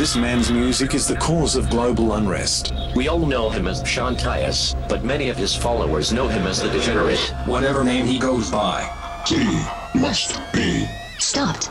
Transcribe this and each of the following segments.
This man's music is the cause of global unrest. We all know him as Sean Tyas, but many of his followers know him as the Degenerate. Whatever name he goes by. He must be Stopped.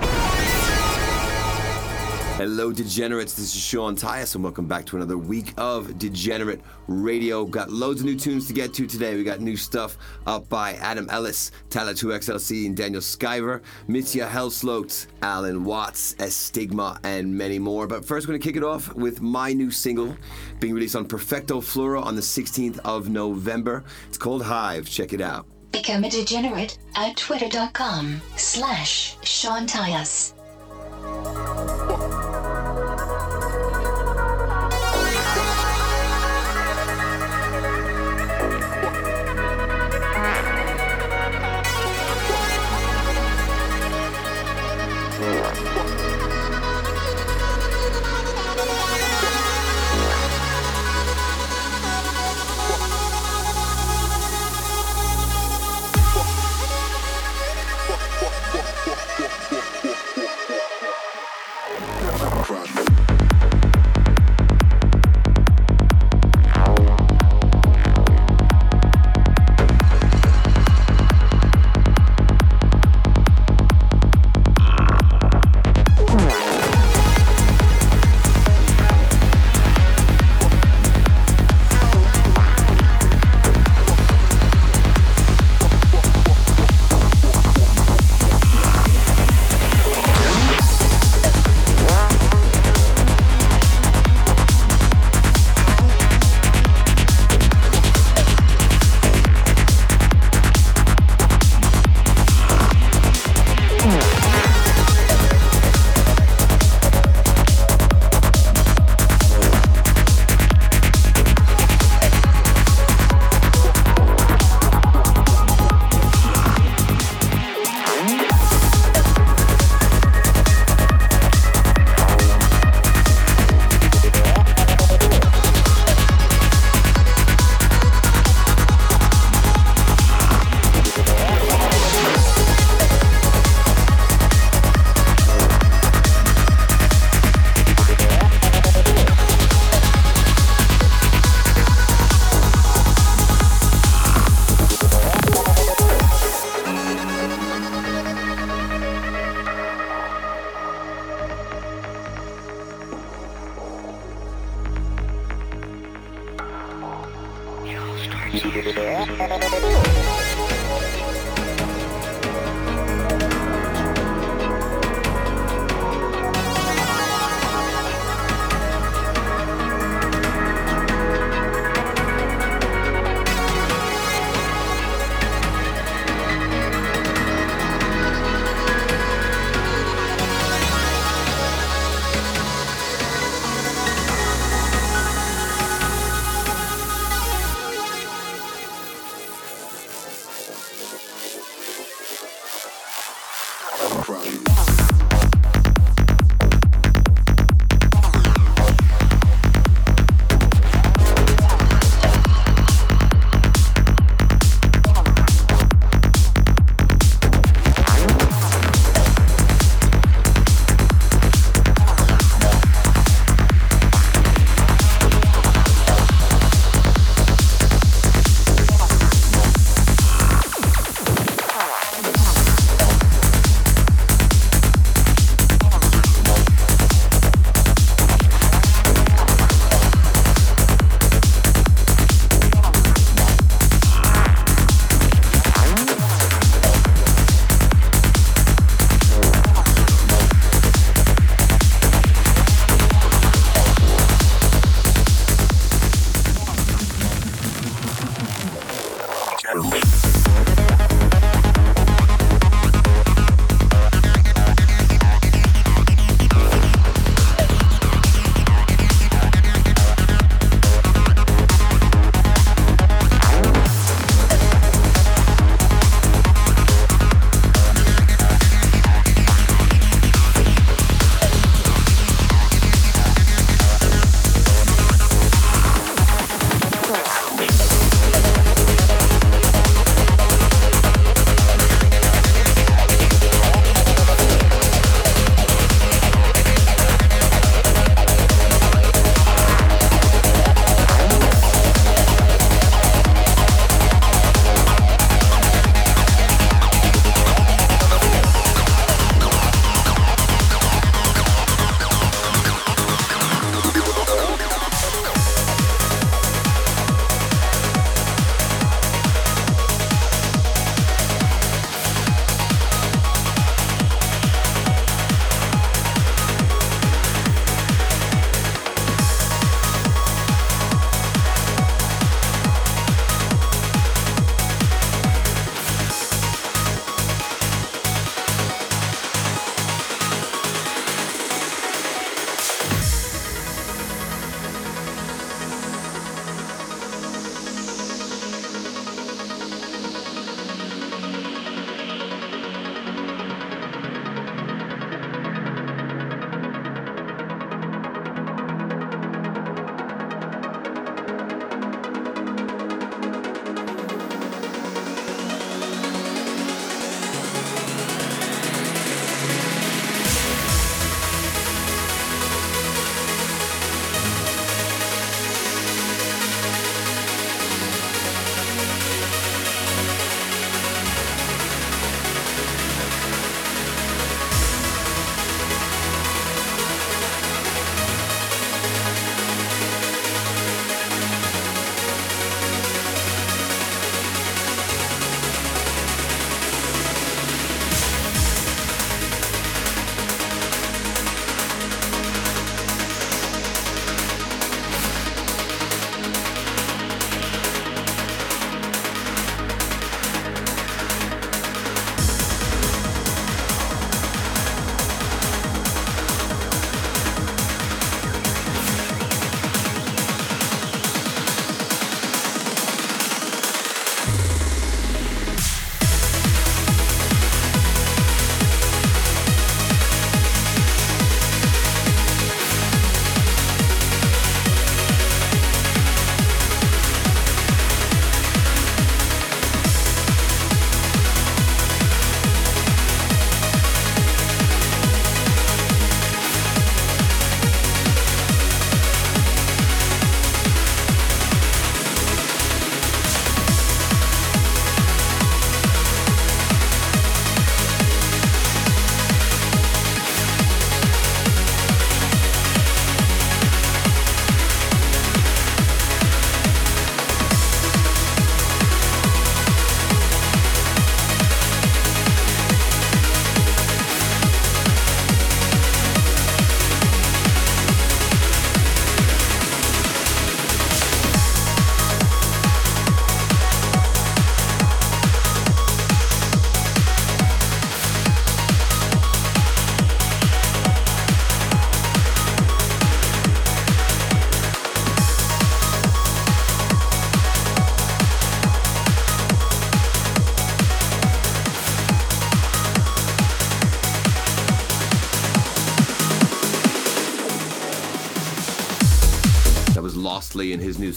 Hello, degenerates. This is Sean Tyas, and welcome back to another week of Degenerate Radio. Got loads of new tunes to get to today. We got new stuff up by Adam Ellis, Tyler 2XLC, and Daniel Skyver, Mitya Helsloat, Alan Watts, Estigma, and many more. But first, we're going to kick it off with my new single being released on Perfecto Fluoro on the 16th of November. It's called Hive. Check it out. Become a degenerate at twitter.com slash Sean Tyas. Thank you.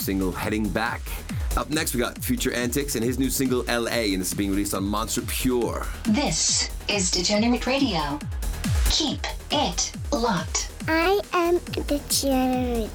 Single Heading Back. Up next, we got Future Antics and his new single LA, and this is being released on Monster Pure. This is Degenerate Radio. Keep it locked. I am degenerate.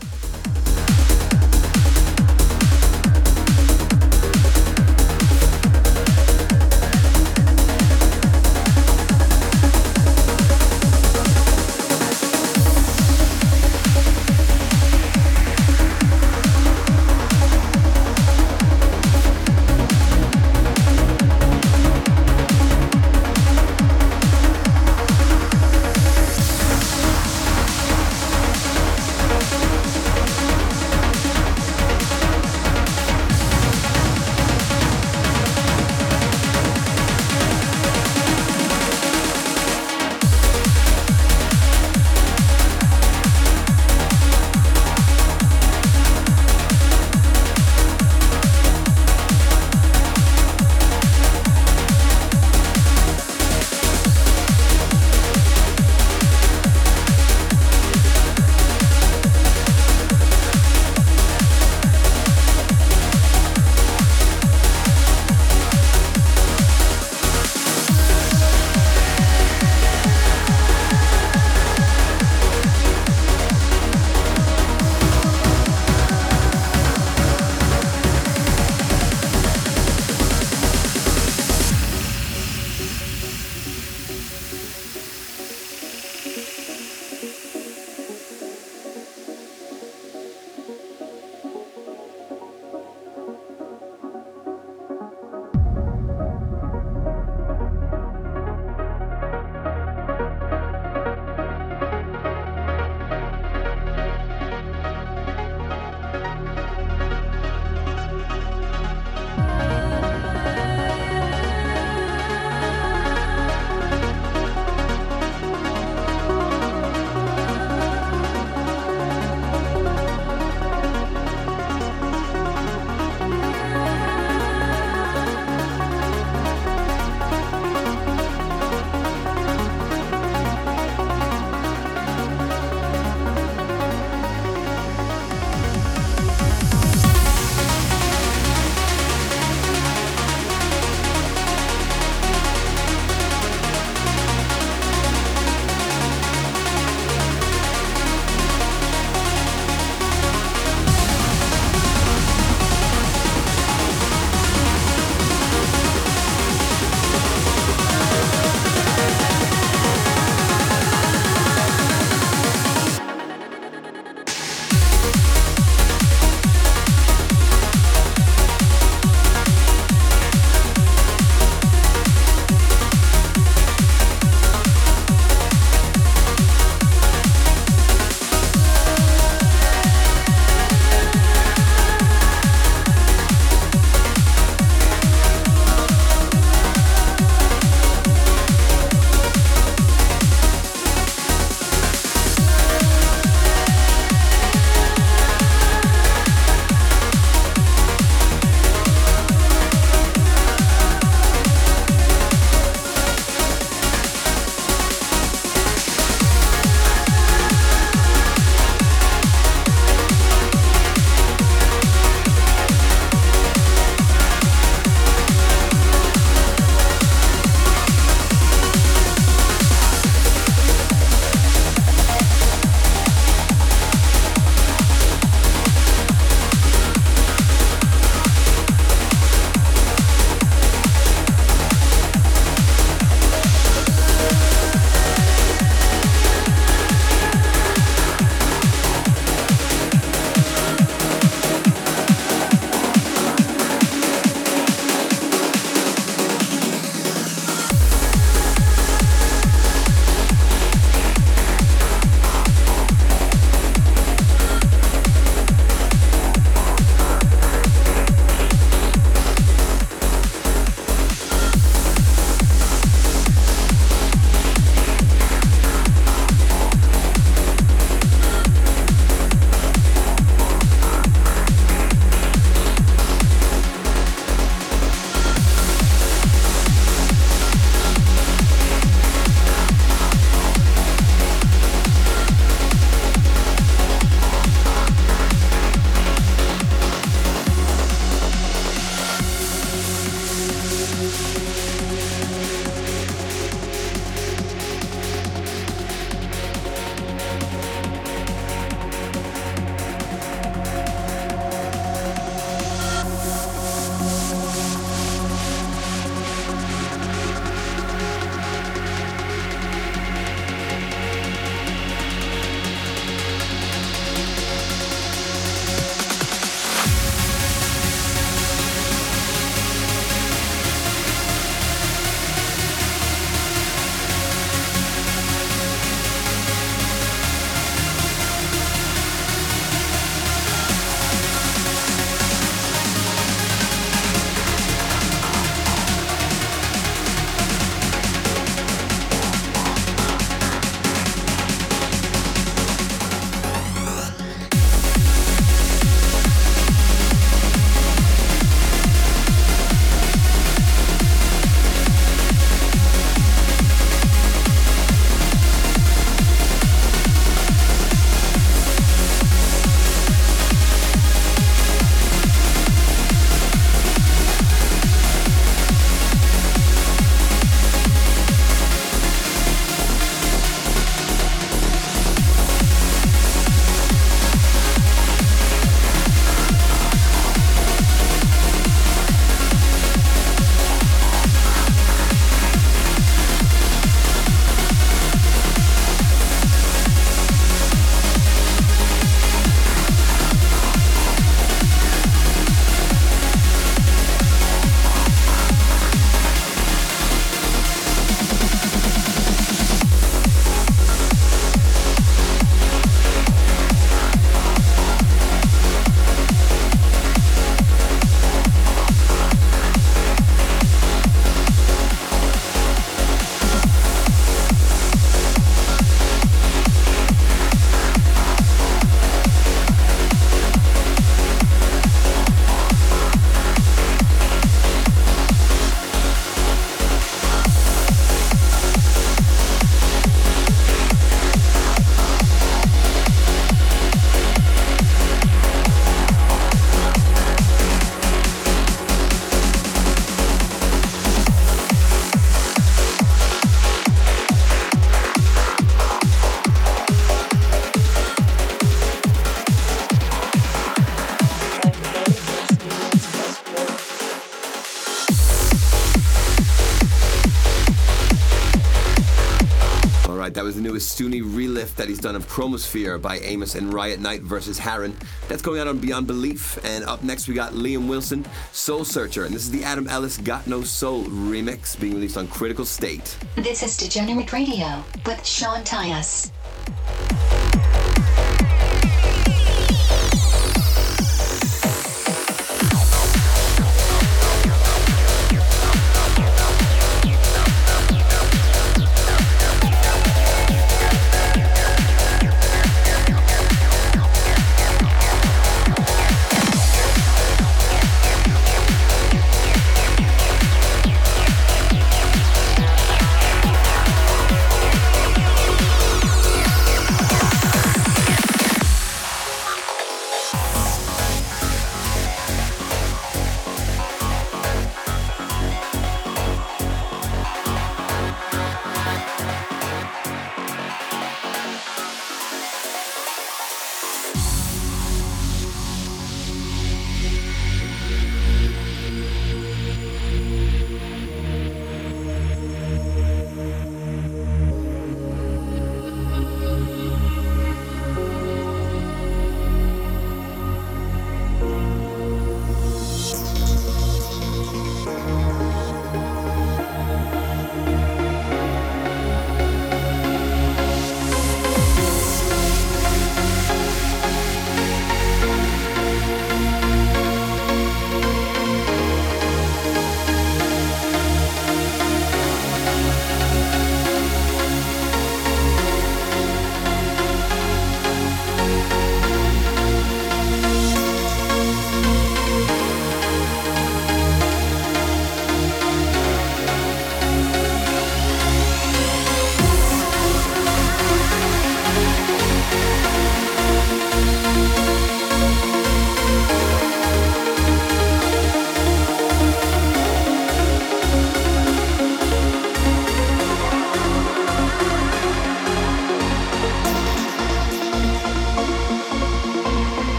Stoonie relift that he's done of Chromosphere by Amos and Riot Knight versus Harren. That's going out on Beyond Belief. And up next, we got Liam Wilson, Soul Searcher. And this is the Adam Ellis Got No Soul remix being released on Critical State. This is Degenerate Radio with Sean Tyas.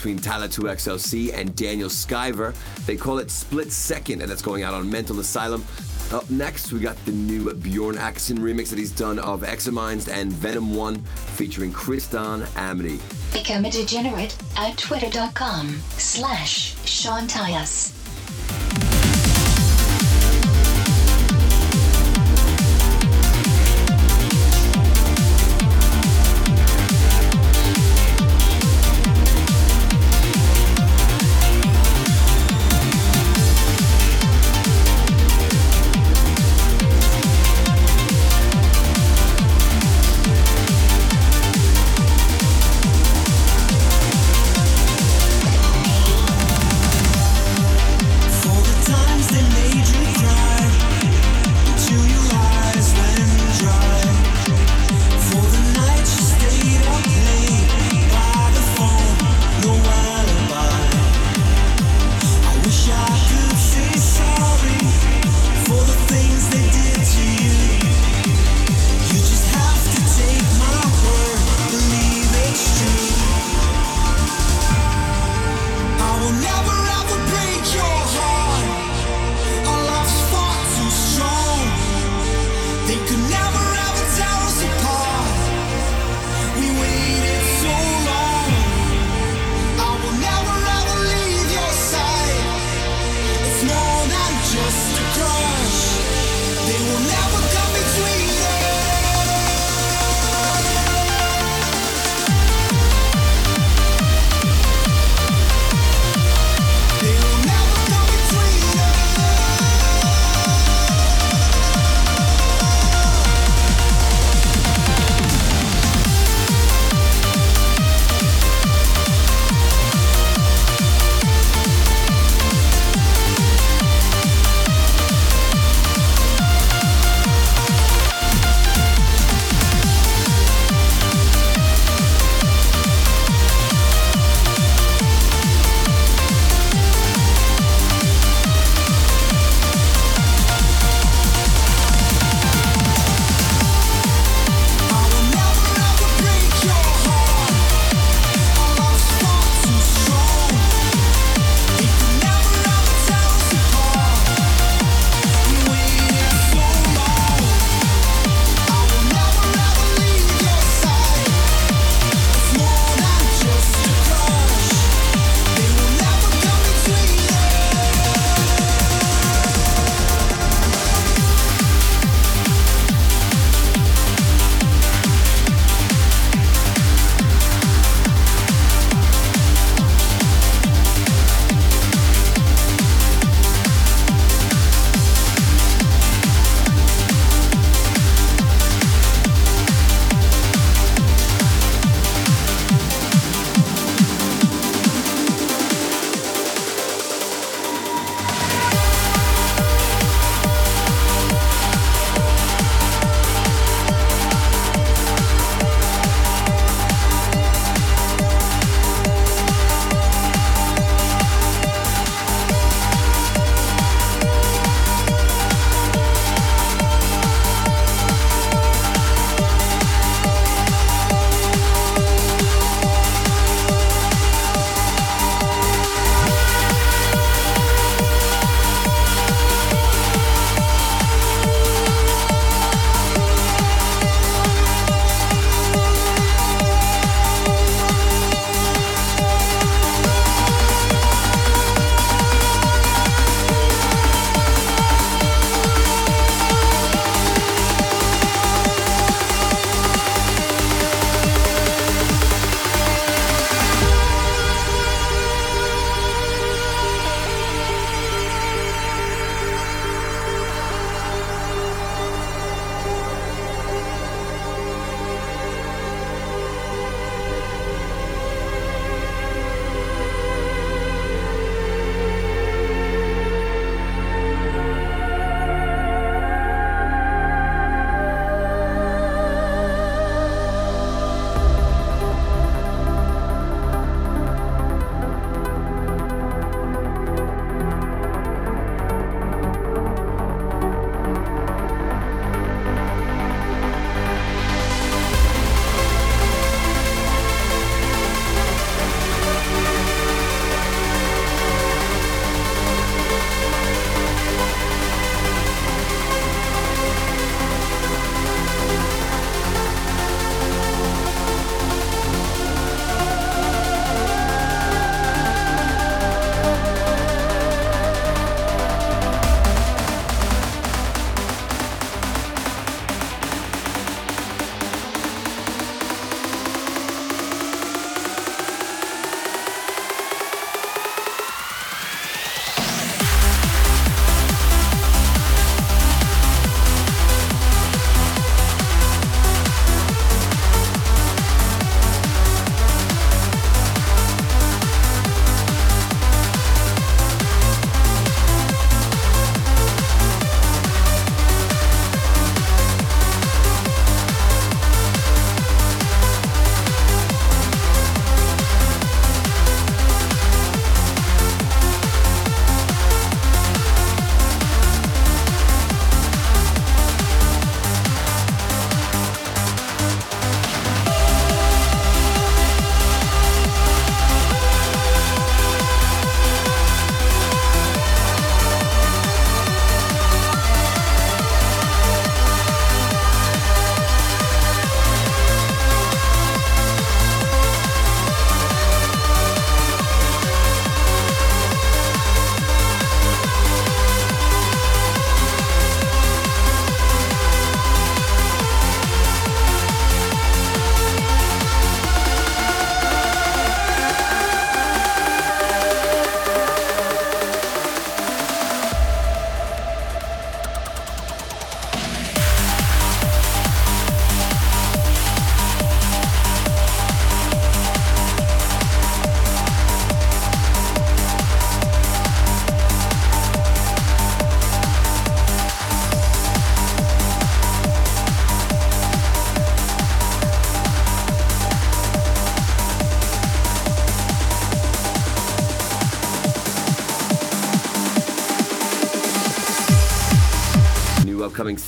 Between Tyler 2XLC and Daniel Skyver. They call it Split Second, and that's going out on Mental Asylum. Up next, we got the new Bjorn Akesson remix that he's done of Examines and Venom 1 featuring Kristan Amity. Become a degenerate at twitter.com slash Sean Tyas.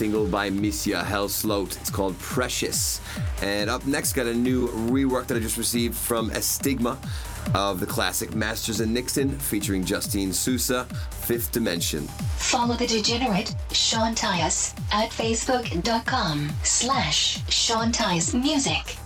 Single by Misja Helsloot. It's called Precious. And up next, got a new rework that I just received from Estigma of the classic Masters and Nixon featuring Justine Suissa, Fifth Dimension. Follow the degenerate Sean Tyas at facebook.com slash Sean Tyas Music.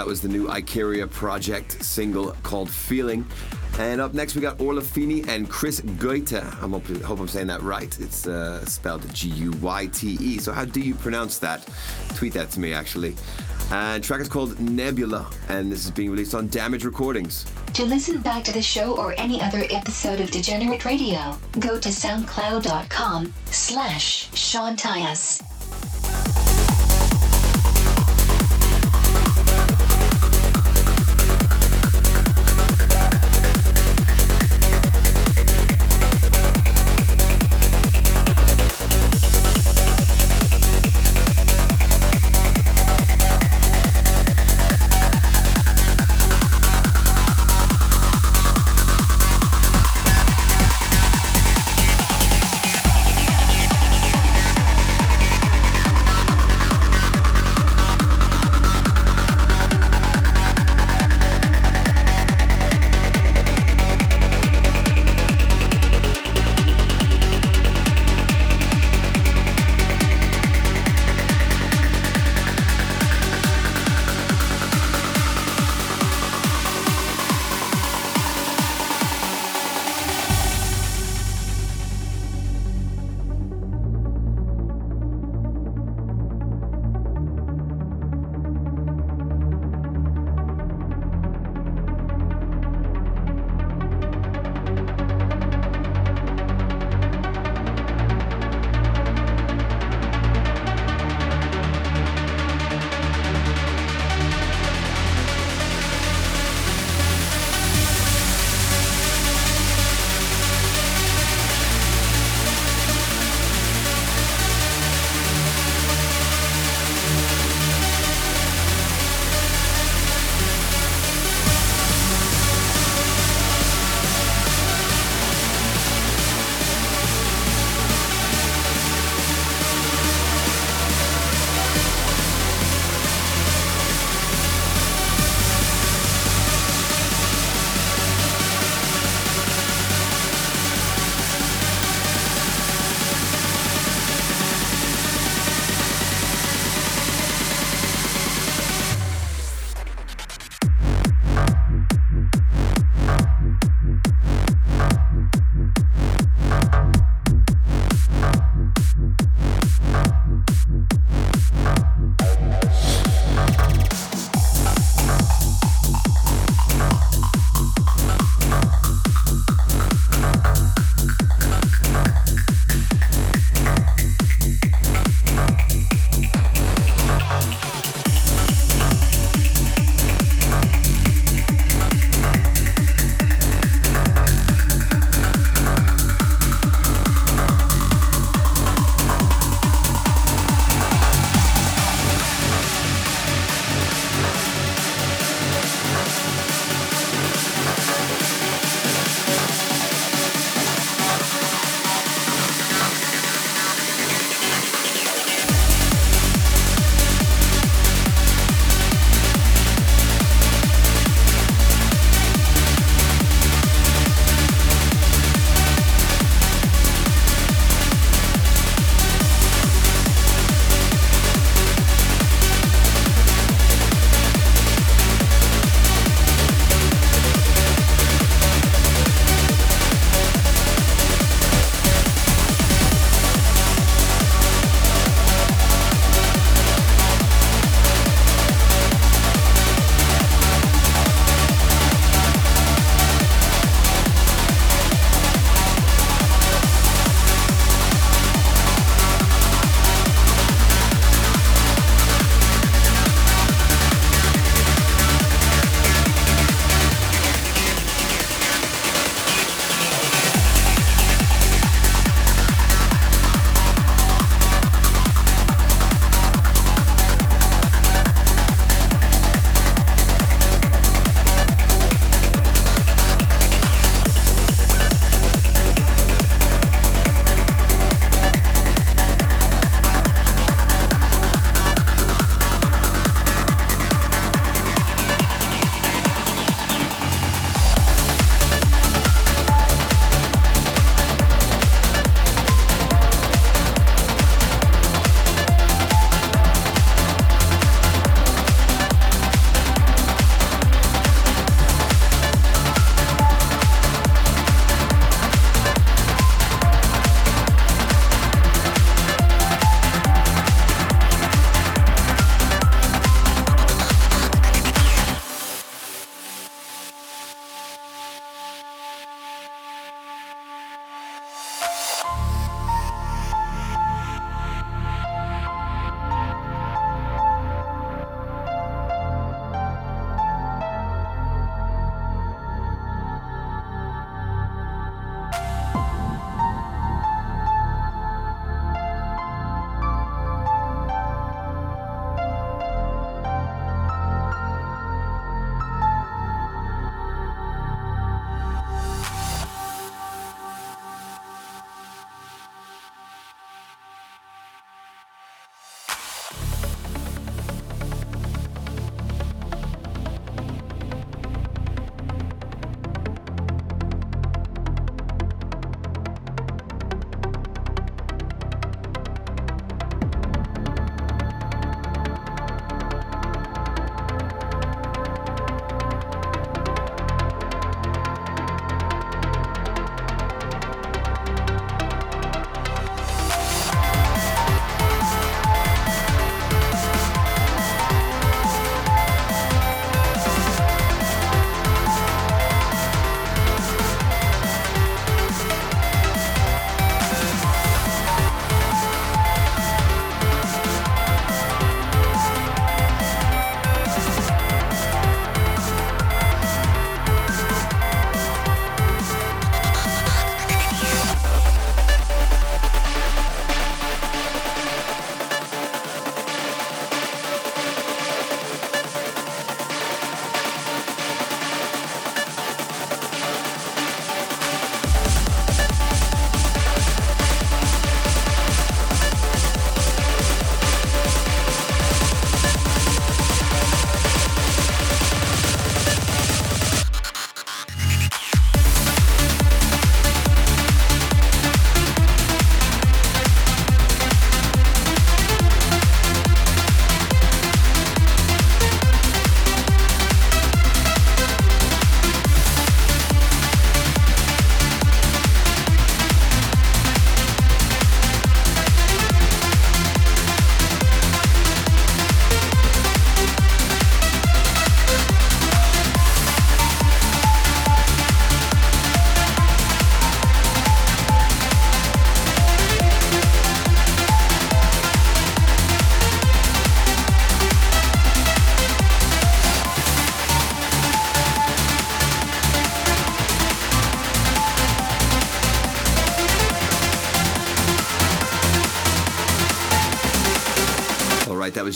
That was the new Icaria project single called Feeling. And up next, we got Orla Feeney and Chris Goite. I hope, I'm saying that right. It's uh, spelled G U Y T E. So, how do you pronounce that? Tweet that to me, actually. And track is called Nebula, and this is being released on Damage Recordings. To listen back to the show or any other episode of Degenerate Radio, go to soundcloud.com slash Sean.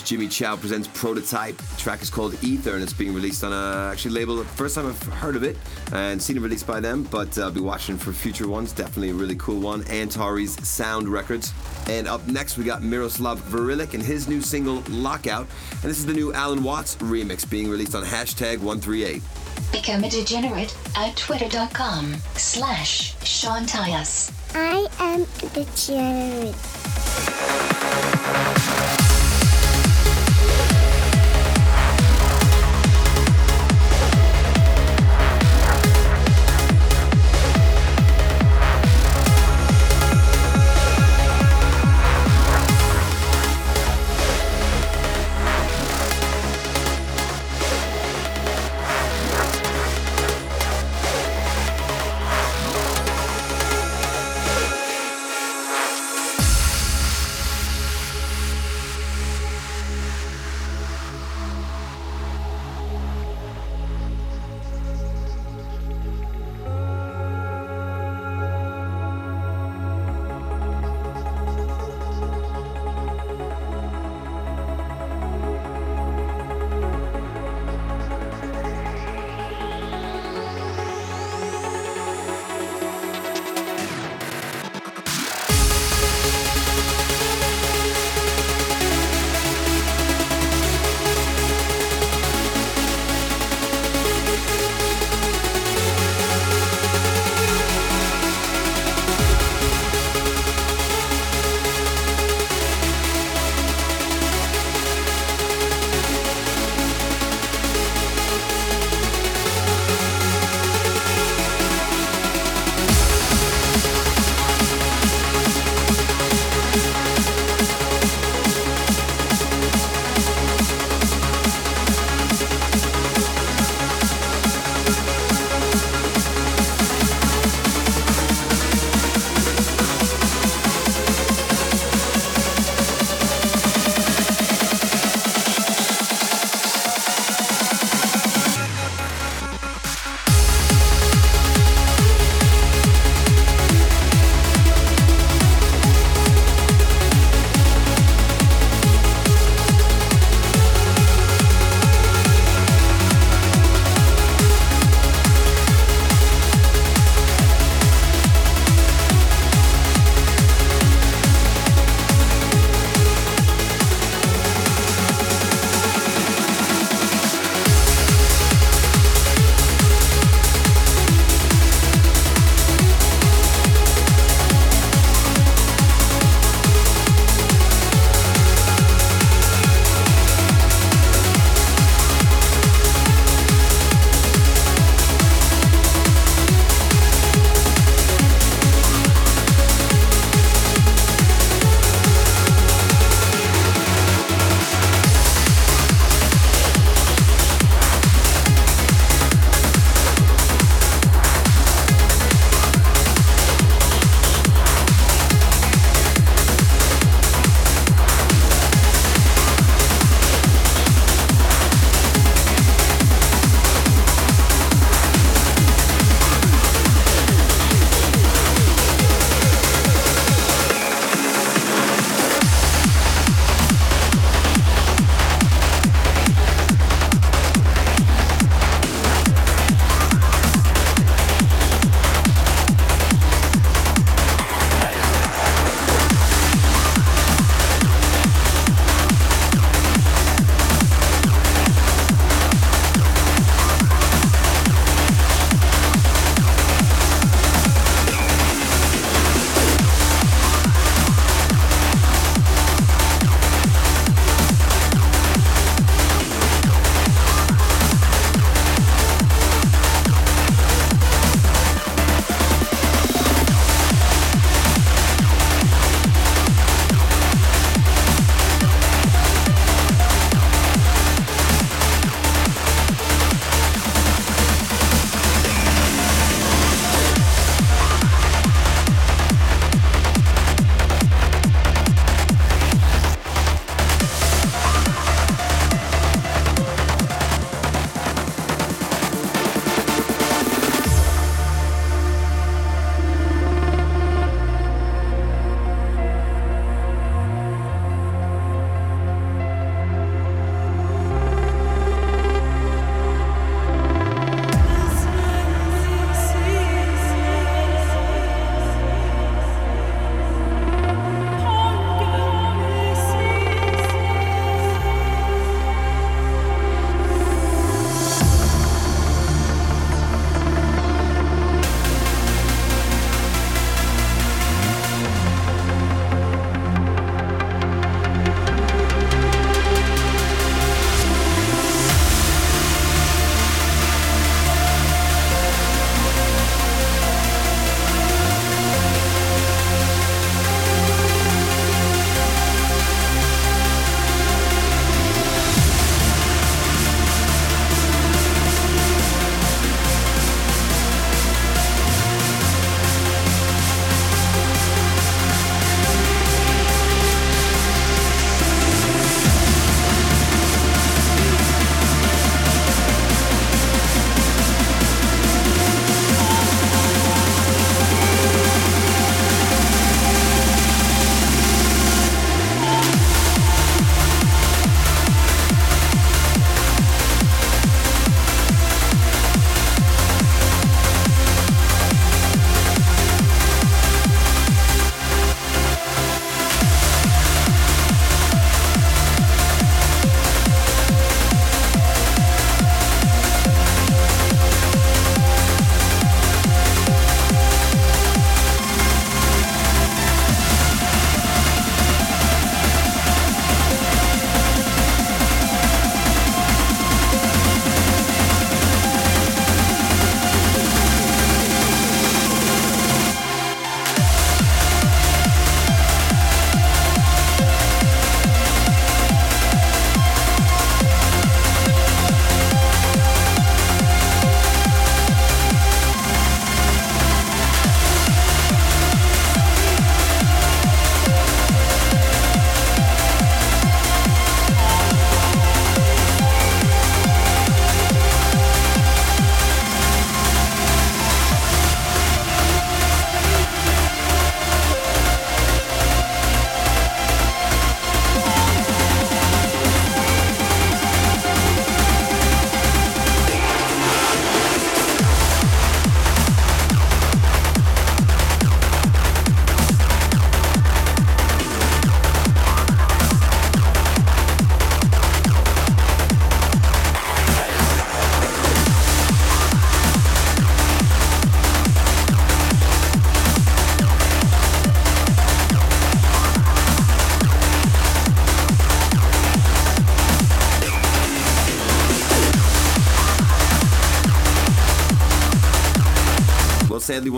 Jimmy Chow presents Prototype. The track is called Ether, and it's being released on a actually label. First time I've heard of it and seen it released by them, but uh, I'll be watching for future ones. Definitely a really cool one. Antares Sound Records. And up next, we got Miroslav Vrlik and his new single Lockout, and this is the new Allen Watts remix being released on hashtag 138. Become a degenerate at twitter.com slash Sean Tyas. I am a degenerate.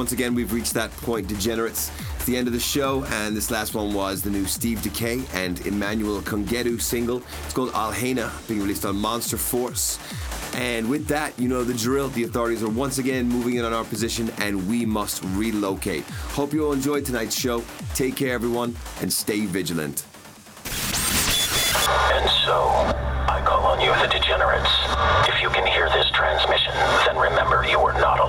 Once again, we've reached that point, degenerates. It's the end of the show, and this last one was the new Steve Dekay and Emanuele Congeddu single. It's called Alhena, being released on Monster Force. And with that, you know the drill. The authorities are once again moving in on our position, and we must relocate. Hope you all enjoyed tonight's show. Take care, everyone, and stay vigilant. And so, I call on you, the degenerates. If you can hear this transmission, then remember you are not